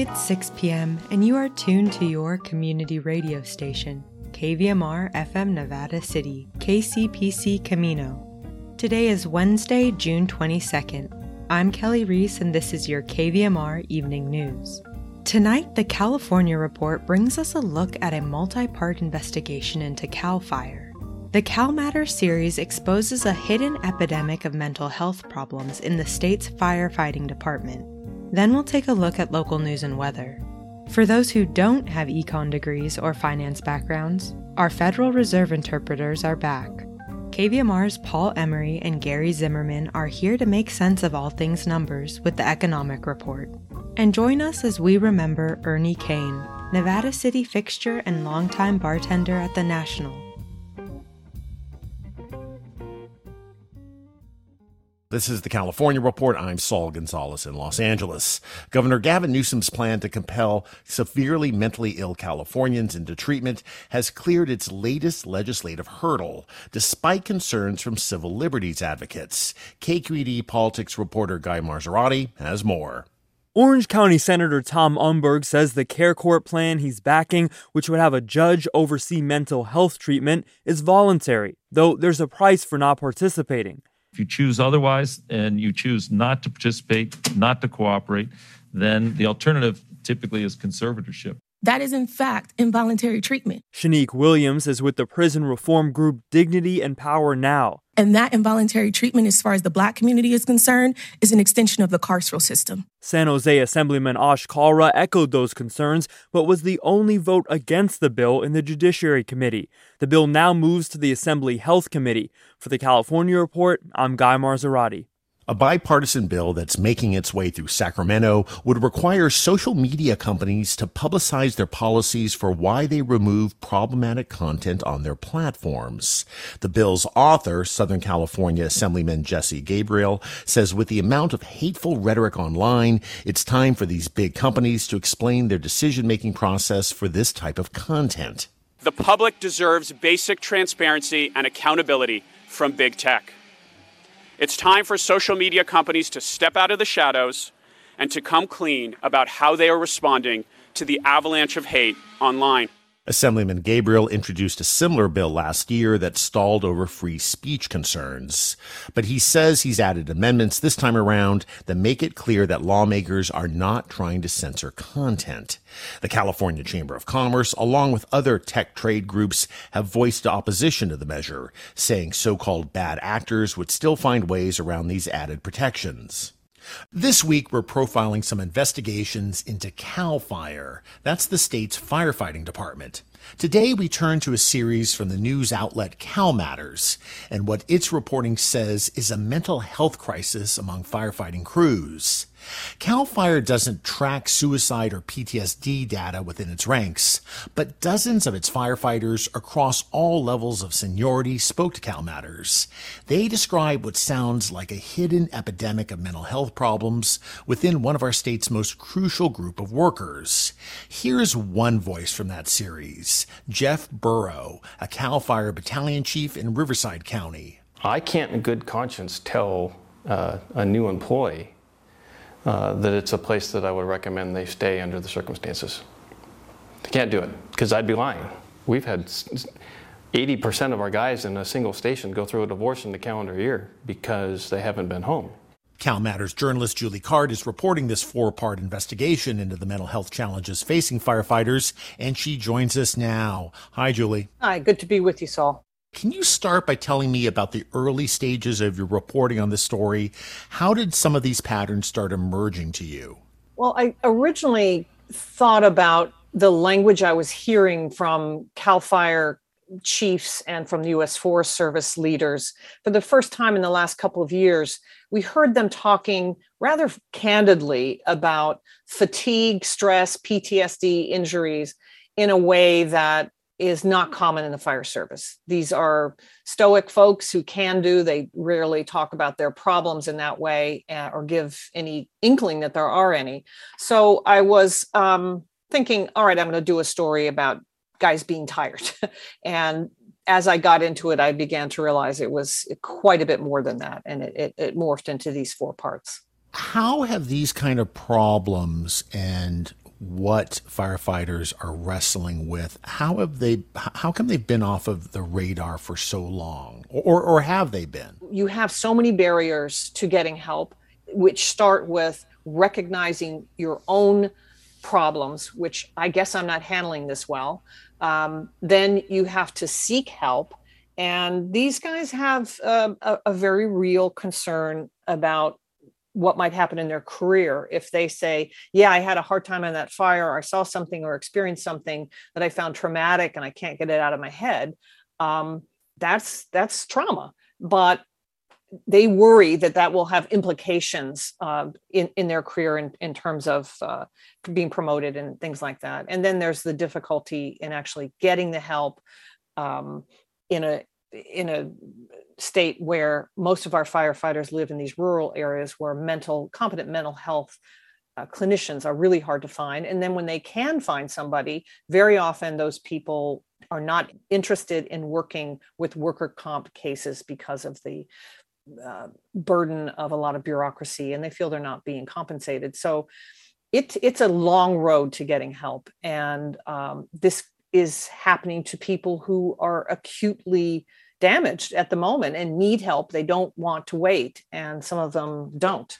It's 6 p.m., and you are tuned to your community radio station, KVMR FM Nevada City, KCPC Camino. Today is Wednesday, June 22nd. I'm Kelly Reese, and this is your KVMR Evening News. Tonight, the California Report brings us a look at a multi part investigation into CAL FIRE. The Cal Matter series exposes a hidden epidemic of mental health problems in the state's firefighting department. Then we'll take a look at local news and weather. For those who don't have econ degrees or finance backgrounds, our Federal Reserve interpreters are back. KVMR's Paul Emery and Gary Zimmerman are here to make sense of all things numbers with the Economic Report. And join us as we remember Ernie Kane, Nevada City fixture and longtime bartender at the National. This is the California Report. I'm Saul Gonzalez in Los Angeles. Governor Gavin Newsom's plan to compel severely mentally ill Californians into treatment has cleared its latest legislative hurdle, despite concerns from civil liberties advocates. KQED politics reporter Guy Marzorati has more. Orange County Senator Tom Umberg says the care court plan he's backing, which would have a judge oversee mental health treatment, is voluntary, though there's a price for not participating. If you choose otherwise and you choose not to participate, not to cooperate, then the alternative typically is conservatorship. That is, in fact, involuntary treatment. Shanique Williams is with the prison reform group Dignity and Power Now. And that involuntary treatment, as far as the black community is concerned, is an extension of the carceral system. San Jose Assemblyman Ash Kalra echoed those concerns, but was the only vote against the bill in the Judiciary Committee. The bill now moves to the Assembly Health Committee. For the California Report, I'm Guy Marzorati. A bipartisan bill that's making its way through Sacramento would require social media companies to publicize their policies for why they remove problematic content on their platforms. The bill's author, Southern California Assemblyman Jesse Gabriel, says with the amount of hateful rhetoric online, it's time for these big companies to explain their decision making process for this type of content. The public deserves basic transparency and accountability from big tech. It's time for social media companies to step out of the shadows and to come clean about how they are responding to the avalanche of hate online. Assemblyman Gabriel introduced a similar bill last year that stalled over free speech concerns. But he says he's added amendments this time around that make it clear that lawmakers are not trying to censor content. The California Chamber of Commerce, along with other tech trade groups, have voiced opposition to the measure, saying so-called bad actors would still find ways around these added protections. This week, we're profiling some investigations into CAL FIRE. That's the state's firefighting department. Today, we turn to a series from the news outlet Cal Matters, and what its reporting says is a mental health crisis among firefighting crews. CAL FIRE doesn't track suicide or PTSD data within its ranks, but dozens of its firefighters across all levels of seniority spoke to Cal Matters. They describe what sounds like a hidden epidemic of mental health problems within one of our state's most crucial group of workers. Here's one voice from that series Jeff Burrow, a CAL FIRE battalion chief in Riverside County. I can't, in good conscience, tell uh, a new employee uh, that it's a place that I would recommend they stay under the circumstances. I can't do it because I'd be lying. We've had 80% of our guys in a single station go through a divorce in the calendar year because they haven't been home. Cal Matters journalist Julie Cart is reporting this four part investigation into the mental health challenges facing firefighters, and she joins us now. Hi, Julie. Hi, good to be with you, Saul. Can you start by telling me about the early stages of your reporting on this story? How did some of these patterns start emerging to you? Well, I originally thought about the language I was hearing from CAL FIRE chiefs and from the US Forest Service leaders. For the first time in the last couple of years, we heard them talking rather candidly about fatigue, stress, PTSD, injuries in a way that is not common in the fire service. These are stoic folks who can do, they rarely talk about their problems in that way uh, or give any inkling that there are any. So I was um, thinking, all right, I'm going to do a story about guys being tired. and as I got into it, I began to realize it was quite a bit more than that. And it, it, it morphed into these four parts. How have these kind of problems and what firefighters are wrestling with. How have they? How come they've been off of the radar for so long, or or have they been? You have so many barriers to getting help, which start with recognizing your own problems, which I guess I'm not handling this well. Um, then you have to seek help. And these guys have uh, a, a very real concern about what might happen in their career if they say, Yeah, I had a hard time on that fire, I saw something or experienced something that I found traumatic and I can't get it out of my head. Um, that's that's trauma. But they worry that that will have implications uh, in in their career in, in terms of uh, being promoted and things like that. And then there's the difficulty in actually getting the help um, in a in a state where most of our firefighters live in these rural areas where mental competent mental health uh, clinicians are really hard to find and then when they can find somebody very often those people are not interested in working with worker comp cases because of the uh, burden of a lot of bureaucracy and they feel they're not being compensated so it, it's a long road to getting help and um, this is happening to people who are acutely damaged at the moment and need help. They don't want to wait, and some of them don't.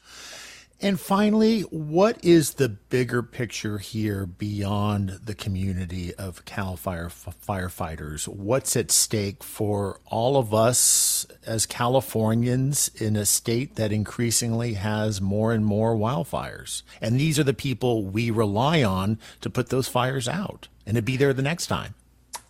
And finally, what is the bigger picture here beyond the community of Cal Fire firefighters? What's at stake for all of us as Californians in a state that increasingly has more and more wildfires? And these are the people we rely on to put those fires out and to be there the next time.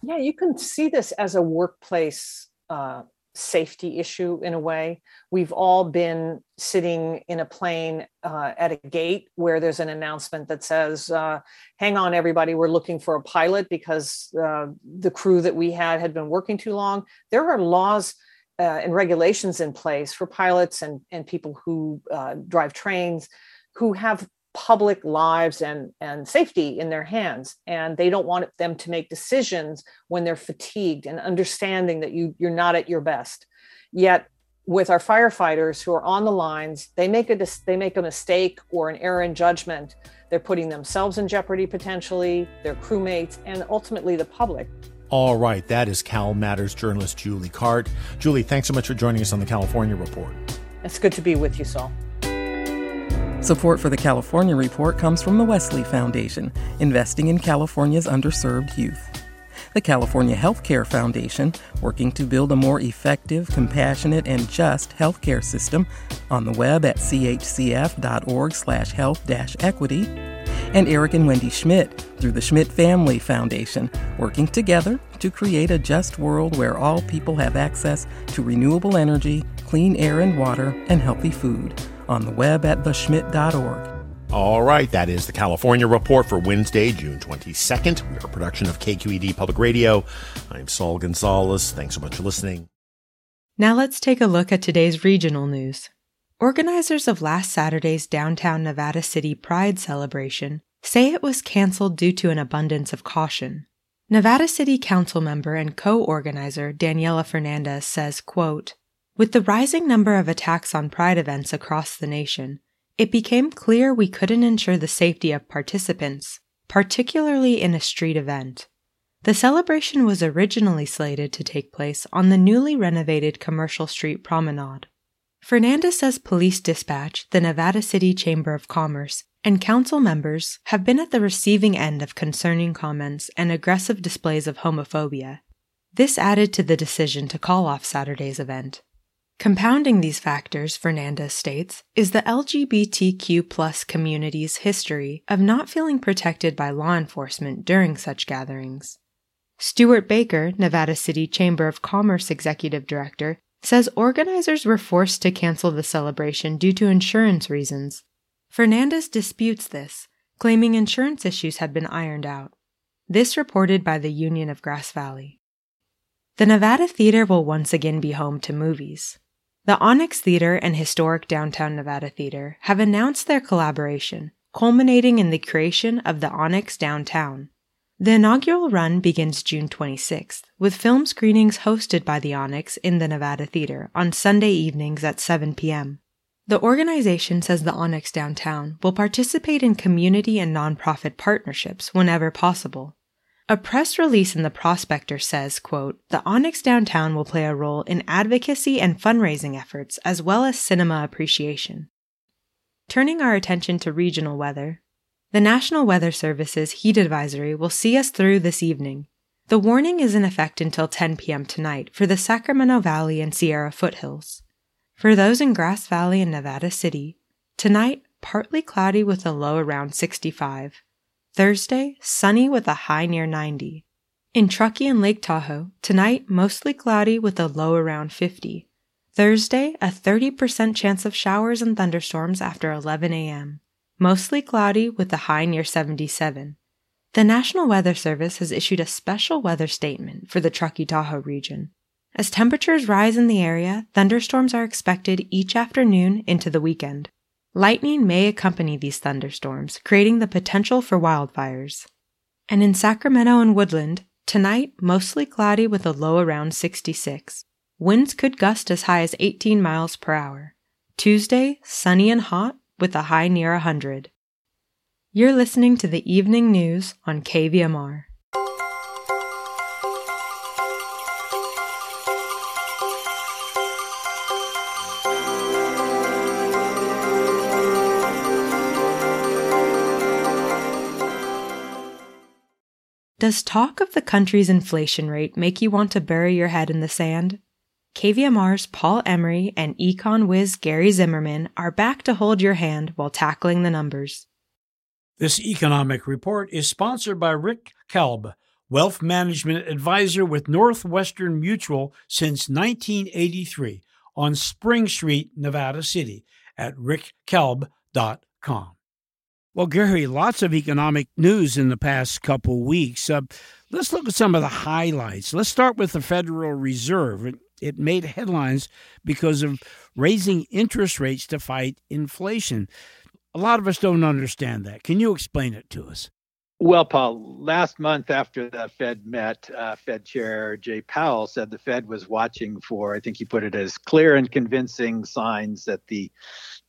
Yeah, you can see this as a workplace uh, safety issue in a way. We've all been sitting in a plane uh, at a gate where there's an announcement that says, uh, Hang on, everybody, we're looking for a pilot because uh, the crew that we had had been working too long. There are laws. Uh, and regulations in place for pilots and, and people who uh, drive trains who have public lives and, and safety in their hands and they don't want them to make decisions when they're fatigued and understanding that you you're not at your best. Yet with our firefighters who are on the lines they make a they make a mistake or an error in judgment. They're putting themselves in jeopardy potentially their crewmates and ultimately the public. All right that is cal matters journalist julie cart. Julie thanks so much for joining us on the california report. It's good to be with you saul Support for the California Report comes from the Wesley Foundation, investing in California's underserved youth. The California Healthcare Foundation, working to build a more effective, compassionate, and just healthcare system on the web at chcf.org/health-equity. And Eric and Wendy Schmidt through the Schmidt Family Foundation, working together to create a just world where all people have access to renewable energy, clean air and water, and healthy food on the web at theschmidt.org. All right, that is the California Report for Wednesday, June 22nd. We are a production of KQED Public Radio. I'm Saul Gonzalez. Thanks so much for listening. Now let's take a look at today's regional news. Organizers of last Saturday's downtown Nevada City Pride celebration say it was canceled due to an abundance of caution. Nevada City Council member and co-organizer Daniela Fernandez says, quote, with the rising number of attacks on Pride events across the nation, it became clear we couldn't ensure the safety of participants, particularly in a street event. The celebration was originally slated to take place on the newly renovated Commercial Street Promenade. Fernandez says police dispatch, the Nevada City Chamber of Commerce, and council members have been at the receiving end of concerning comments and aggressive displays of homophobia. This added to the decision to call off Saturday's event. Compounding these factors, Fernandez states, is the LGBTQ plus community's history of not feeling protected by law enforcement during such gatherings. Stuart Baker, Nevada City Chamber of Commerce Executive Director, says organizers were forced to cancel the celebration due to insurance reasons. Fernandez disputes this, claiming insurance issues had been ironed out. This reported by the Union of Grass Valley. The Nevada Theater will once again be home to movies. The Onyx Theater and Historic Downtown Nevada Theater have announced their collaboration, culminating in the creation of the Onyx Downtown. The inaugural run begins June 26th, with film screenings hosted by the Onyx in the Nevada Theater on Sunday evenings at 7 p.m. The organization says the Onyx Downtown will participate in community and nonprofit partnerships whenever possible. A press release in the Prospector says, quote, The Onyx Downtown will play a role in advocacy and fundraising efforts as well as cinema appreciation. Turning our attention to regional weather, the National Weather Service's heat advisory will see us through this evening. The warning is in effect until 10 p.m. tonight for the Sacramento Valley and Sierra foothills. For those in Grass Valley and Nevada City, tonight partly cloudy with a low around 65. Thursday, sunny with a high near 90. In Truckee and Lake Tahoe, tonight mostly cloudy with a low around 50. Thursday, a 30% chance of showers and thunderstorms after 11 a.m. Mostly cloudy with a high near 77. The National Weather Service has issued a special weather statement for the Truckee Tahoe region. As temperatures rise in the area, thunderstorms are expected each afternoon into the weekend. Lightning may accompany these thunderstorms, creating the potential for wildfires. And in Sacramento and Woodland, tonight mostly cloudy with a low around 66. Winds could gust as high as 18 miles per hour. Tuesday, sunny and hot with a high near 100. You're listening to the evening news on KVMR. Does talk of the country's inflation rate make you want to bury your head in the sand? KVMR's Paul Emery and econ whiz Gary Zimmerman are back to hold your hand while tackling the numbers. This economic report is sponsored by Rick Kalb, wealth management advisor with Northwestern Mutual since 1983 on Spring Street, Nevada City at rickkalb.com. Well, Gary, lots of economic news in the past couple weeks. Uh, let's look at some of the highlights. Let's start with the Federal Reserve. It made headlines because of raising interest rates to fight inflation. A lot of us don't understand that. Can you explain it to us? Well, Paul, last month after the Fed met, uh, Fed Chair Jay Powell said the Fed was watching for, I think he put it as clear and convincing signs that the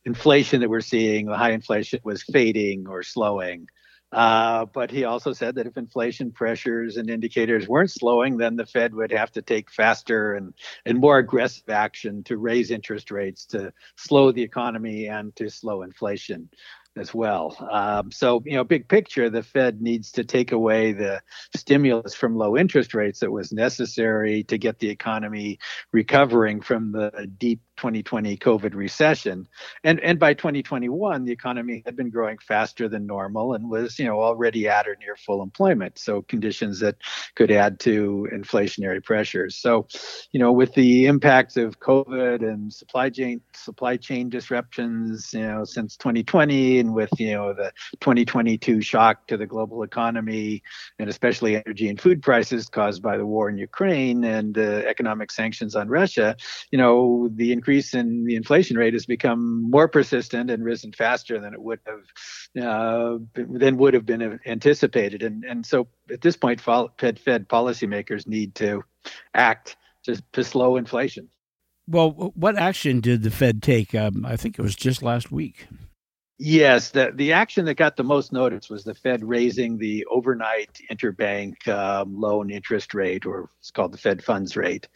inflation that we're seeing, the high inflation, was fading or slowing. Uh, but he also said that if inflation pressures and indicators weren't slowing, then the Fed would have to take faster and, and more aggressive action to raise interest rates to slow the economy and to slow inflation as well. Um, so, you know, big picture, the Fed needs to take away the stimulus from low interest rates that was necessary to get the economy recovering from the deep 2020 COVID recession. And and by 2021, the economy had been growing faster than normal and was, you know, already at or near full employment. So conditions that could add to inflationary pressures. So, you know, with the impacts of COVID and supply chain supply chain disruptions, you know, since 2020 and with, you know, the 2022 shock to the global economy and especially energy and food prices caused by the war in Ukraine and uh, economic sanctions on Russia, you know, the increase increase in the inflation rate has become more persistent and risen faster than it would have uh, than would have been anticipated. And and so at this point, Fed Fed policymakers need to act to to slow inflation. Well, what action did the Fed take? Um, I think it was just last week. Yes, the, the action that got the most notice was the Fed raising the overnight interbank um, loan interest rate, or it's called the Fed funds rate,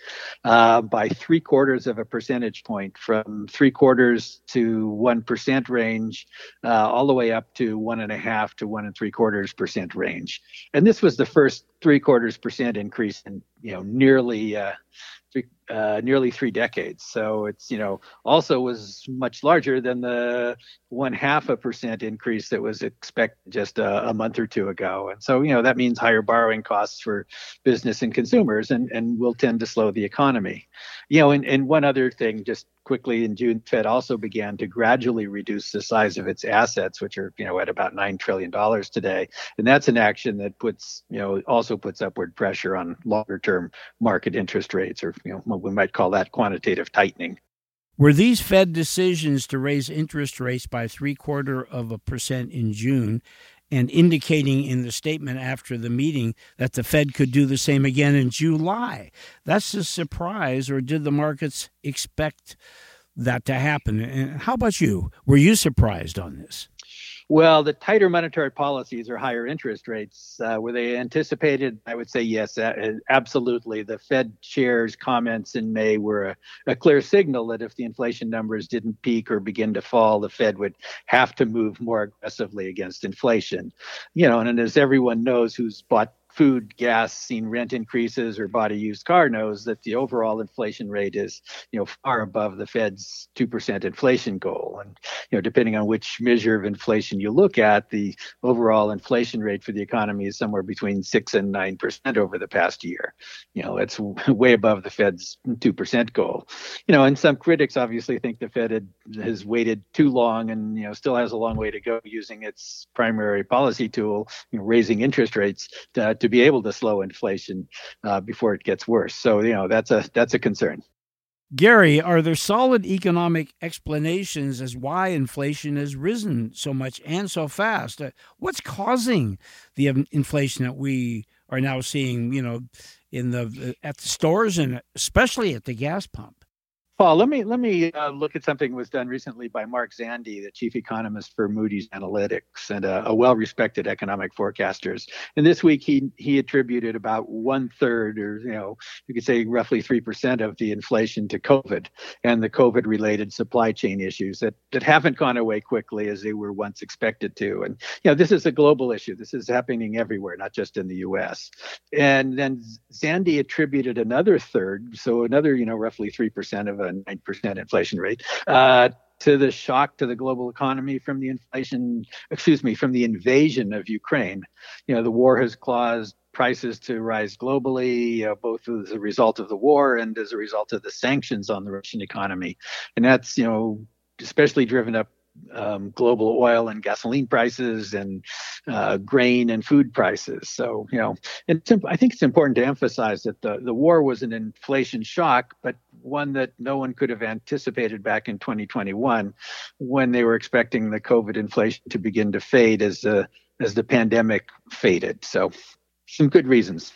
uh, by three quarters of a percentage point from three quarters to one percent range, uh, all the way up to one and a half to one and three quarters percent range. And this was the first three quarters percent increase in you know nearly uh, uh, nearly three decades. So it's you know also was much larger than the one half a percent increase that was expected just a, a, month or two ago. And so you know that means higher borrowing costs for business and consumers, and and will tend to slow the economy. You know, and, and one other thing, just quickly in June, Fed also began to gradually reduce the size of its assets, which are you know at about nine trillion dollars today, and that's an action that puts you know also puts upward pressure on longer term market interest rates, or you know we might call that quantitative tightening. Were these Fed decisions to raise interest rates by three quarter of a percent in June and indicating in the statement after the meeting that the Fed could do the same again in July? That's a surprise, or did the markets expect that to happen. And how about you? Were you surprised on this? Well, the tighter monetary policies or higher interest rates, uh, were they anticipated? I would say yes, absolutely. The Fed chair's comments in May were a, a, clear signal that if the inflation numbers didn't peak or begin to fall, the Fed would have to move more aggressively against inflation. You know, and, and as everyone knows who's bought food, gas, seen rent increases, or bought a used car knows that the overall inflation rate is, you know, far above the Fed's two percent inflation goal. And you know, depending on which measure of inflation you look at, the overall inflation rate for the economy is somewhere between six and nine percent over the past year. You know, it's way above the Fed's two percent goal. You know, and some critics obviously think the Fed had, has waited too long and you know still has a long way to go using its primary policy tool, you know, raising interest rates uh, to, to to be able to slow inflation uh, before it gets worse. So you know that's a that's a concern. Gary, are there solid economic explanations as why inflation has risen so much and so fast? Uh, what's causing the inflation that we are now seeing, you know, in the at the stores and especially at the gas pump? Paul, let me let me uh, look at something that was done recently by Mark Zandi, the chief economist for Moody's Analytics and a, a well-respected economic forecasters. And this week, he he attributed about one third, or you know, you could say roughly three percent of the inflation to COVID and the COVID-related supply chain issues that that haven't gone away quickly as they were once expected to. And you know, this is a global issue. This is happening everywhere, not just in the U.S. And then Zandi attributed another third, so another you know, roughly three percent of a 9% inflation rate. Uh, to the shock to the global economy from the inflation, excuse me, from the invasion of Ukraine. You know, the war has caused prices to rise globally, uh, both as a result of the war and as a result of the sanctions on the Russian economy. And that's, you know, especially driven up um, global oil and gasoline prices and uh, grain and food prices. So, you know, it's, I think it's important to emphasize that the, the war was an inflation shock, but one that no one could have anticipated back in 2021 when they were expecting the COVID inflation to begin to fade as the, as the pandemic faded. So, some good reasons.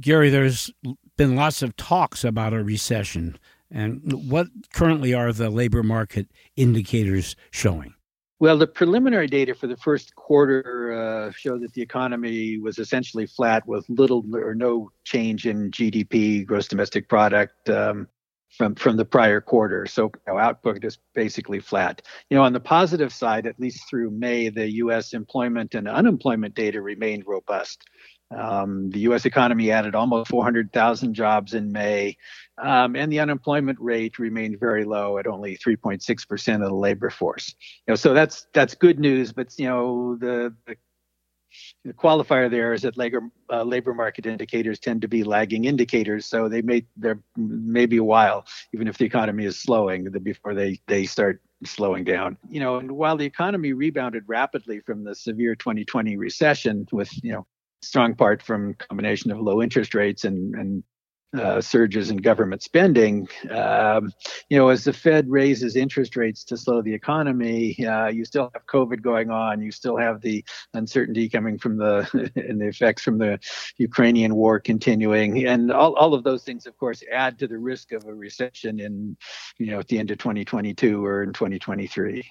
Gary, there's been lots of talks about a recession. And what currently are the labor market indicators showing? Well, the preliminary data for the first quarter uh, show that the economy was essentially flat with little or no change in GDP, gross domestic product, um, from from the prior quarter. So you know, output is basically flat. You know, on the positive side, at least through May, the U.S. employment and unemployment data remained robust. Um, the U.S. economy added almost 400,000 jobs in May, um, and the unemployment rate remained very low at only 3.6 percent of the labor force. You know, so that's that's good news. But you know, the, the the qualifier there is that labor, uh, labor market indicators tend to be lagging indicators, so they may there may be a while, even if the economy is slowing, before they they start slowing down. You know, and while the economy rebounded rapidly from the severe 2020 recession, with you know strong part from combination of low interest rates and, and uh, surges in government spending. Um, you know, as the Fed raises interest rates to slow the economy, uh, you still have COVID going on. You still have the uncertainty coming from the and the effects from the Ukrainian war continuing, and all, all of those things, of course, add to the risk of a recession in you know at the end of 2022 or in 2023.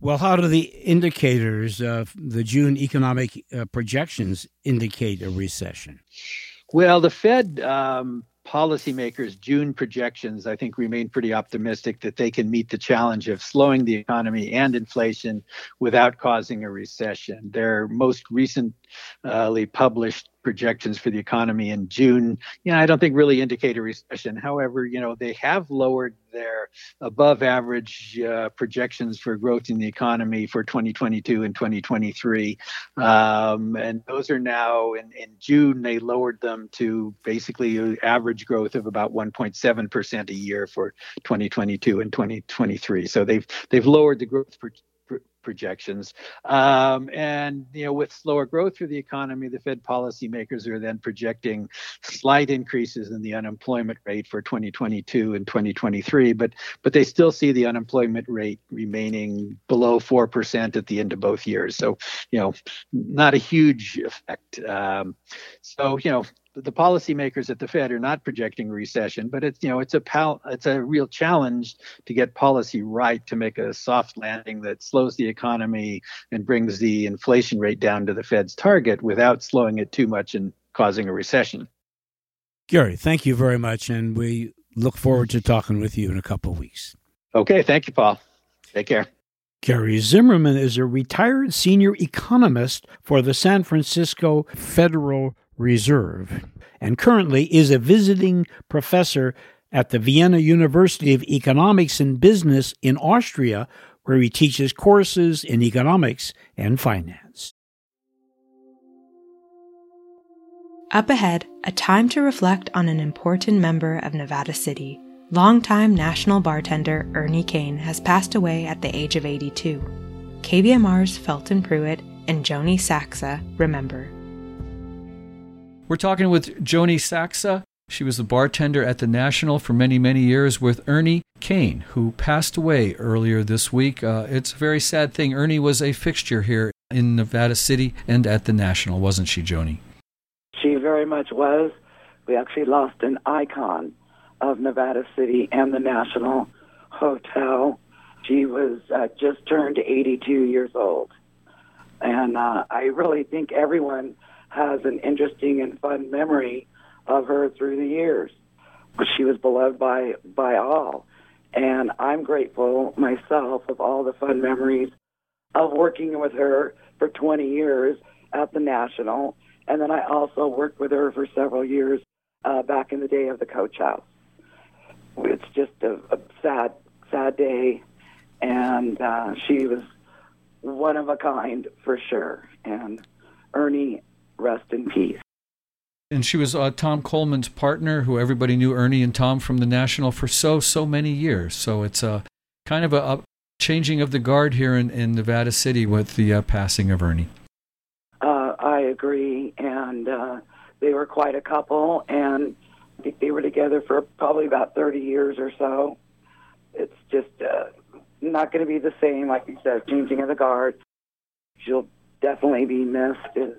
Well, how do the indicators, of the June economic uh, projections, indicate a recession? Well, the Fed um, policymakers' June projections, I think, remain pretty optimistic that they can meet the challenge of slowing the economy and inflation without causing a recession. Their most recently published projections for the economy in June, you know, I don't think really indicate a recession. However, you know, they have lowered their above average uh, projections for growth in the economy for 2022 and 2023. Um, and those are now in, in June, they lowered them to basically average growth of about 1.7% a year for 2022 and 2023. So they've, they've lowered the growth projections. Um, and you know, with slower growth through the economy, the Fed policymakers are then projecting slight increases in the unemployment rate for 2022 and 2023, but but they still see the unemployment rate remaining below four percent at the end of both years. So you know, not a huge effect. Um, so you know, the policymakers at the Fed are not projecting recession, but it's you know it's a pal- it's a real challenge to get policy right to make a soft landing that slows the economy and brings the inflation rate down to the Fed's target without slowing it too much and causing a recession. Gary, thank you very much, and we look forward to talking with you in a couple of weeks. Okay, thank you, Paul. Take care. Gary Zimmerman is a retired senior economist for the San Francisco Federal Reserve and currently is a visiting professor at the Vienna University of Economics and Business in Austria, where he teaches courses in economics and finance. Up ahead, a time to reflect on an important member of Nevada City. Longtime national bartender Ernie Kane has passed away at the age of 82. KVMR's Felton Pruitt and Joni Saxa remember. We're talking with Joni Saxa. She was the bartender at the National for many, many years with Ernie Kane, who passed away earlier this week. Uh, it's a very sad thing. Ernie was a fixture here in Nevada City and at the National, wasn't she, Joni? She very much was. We actually lost an icon of Nevada City and the National Hotel. She was uh, just turned 82 years old. And uh, I really think everyone has an interesting and fun memory of her through the years. She was beloved by, by all. And I'm grateful myself of all the fun memories of working with her for 20 years at the National. And then I also worked with her for several years uh, back in the day of the Coach House it's just a, a sad, sad day, and uh, she was one of a kind for sure. And Ernie, rest in peace. And she was uh, Tom Coleman's partner, who everybody knew Ernie and Tom from the National for so, so many years. So it's a kind of a, a changing of the guard here in, in Nevada City with the uh, passing of Ernie. Uh, I agree. And uh, they were quite a couple. And I think they were together for probably about 30 years or so. It's just uh, not going to be the same, like you said, changing of the guard. She'll definitely be missed. And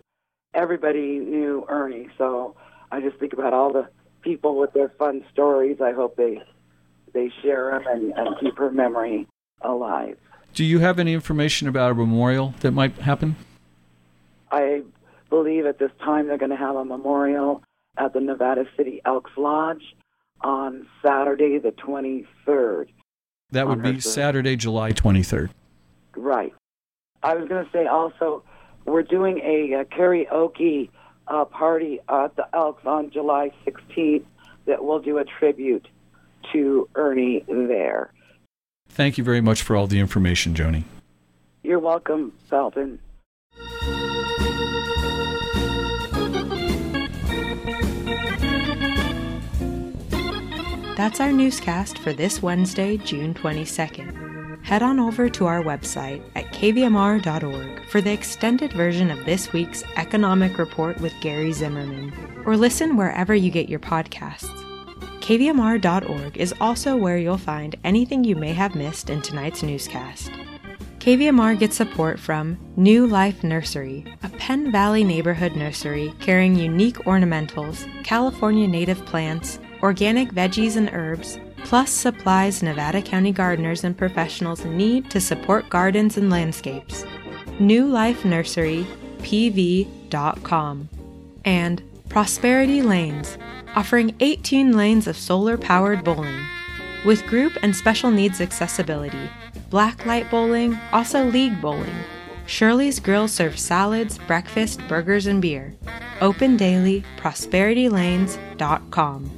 everybody knew Ernie, so I just think about all the people with their fun stories. I hope they they share them and, and keep her memory alive. Do you have any information about a memorial that might happen? I believe at this time they're going to have a memorial at the Nevada City Elks Lodge on Saturday, the 23rd. That would be Saturday, July 23rd. Right. I was going to say also, we're doing a, a karaoke uh, party at the Elks on July 16th that will do a tribute to Ernie there. Thank you very much for all the information, Joni. You're welcome, Felton. That's our newscast for this Wednesday, June 22nd. Head on over to our website at kvmr.org for the extended version of this week's Economic Report with Gary Zimmerman, or listen wherever you get your podcasts. kvmr.org is also where you'll find anything you may have missed in tonight's newscast. KVMR gets support from New Life Nursery, a Penn Valley neighborhood nursery carrying unique ornamentals, California native plants, organic veggies and herbs, plus supplies Nevada County gardeners and professionals need to support gardens and landscapes. New Life Nursery, PV.com. And Prosperity Lanes, offering 18 lanes of solar powered bowling. With group and special needs accessibility, blacklight bowling, also league bowling. Shirley's Grill serves salads, breakfast, burgers, and beer. Open daily, prosperitylanes.com.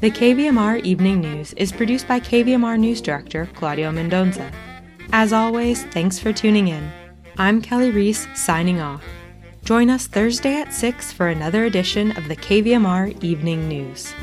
The KVMR Evening News is produced by KVMR News Director Claudio Mendonza. As always, thanks for tuning in. I'm Kelly Reese signing off. Join us Thursday at 6 for another edition of the KVMR Evening News.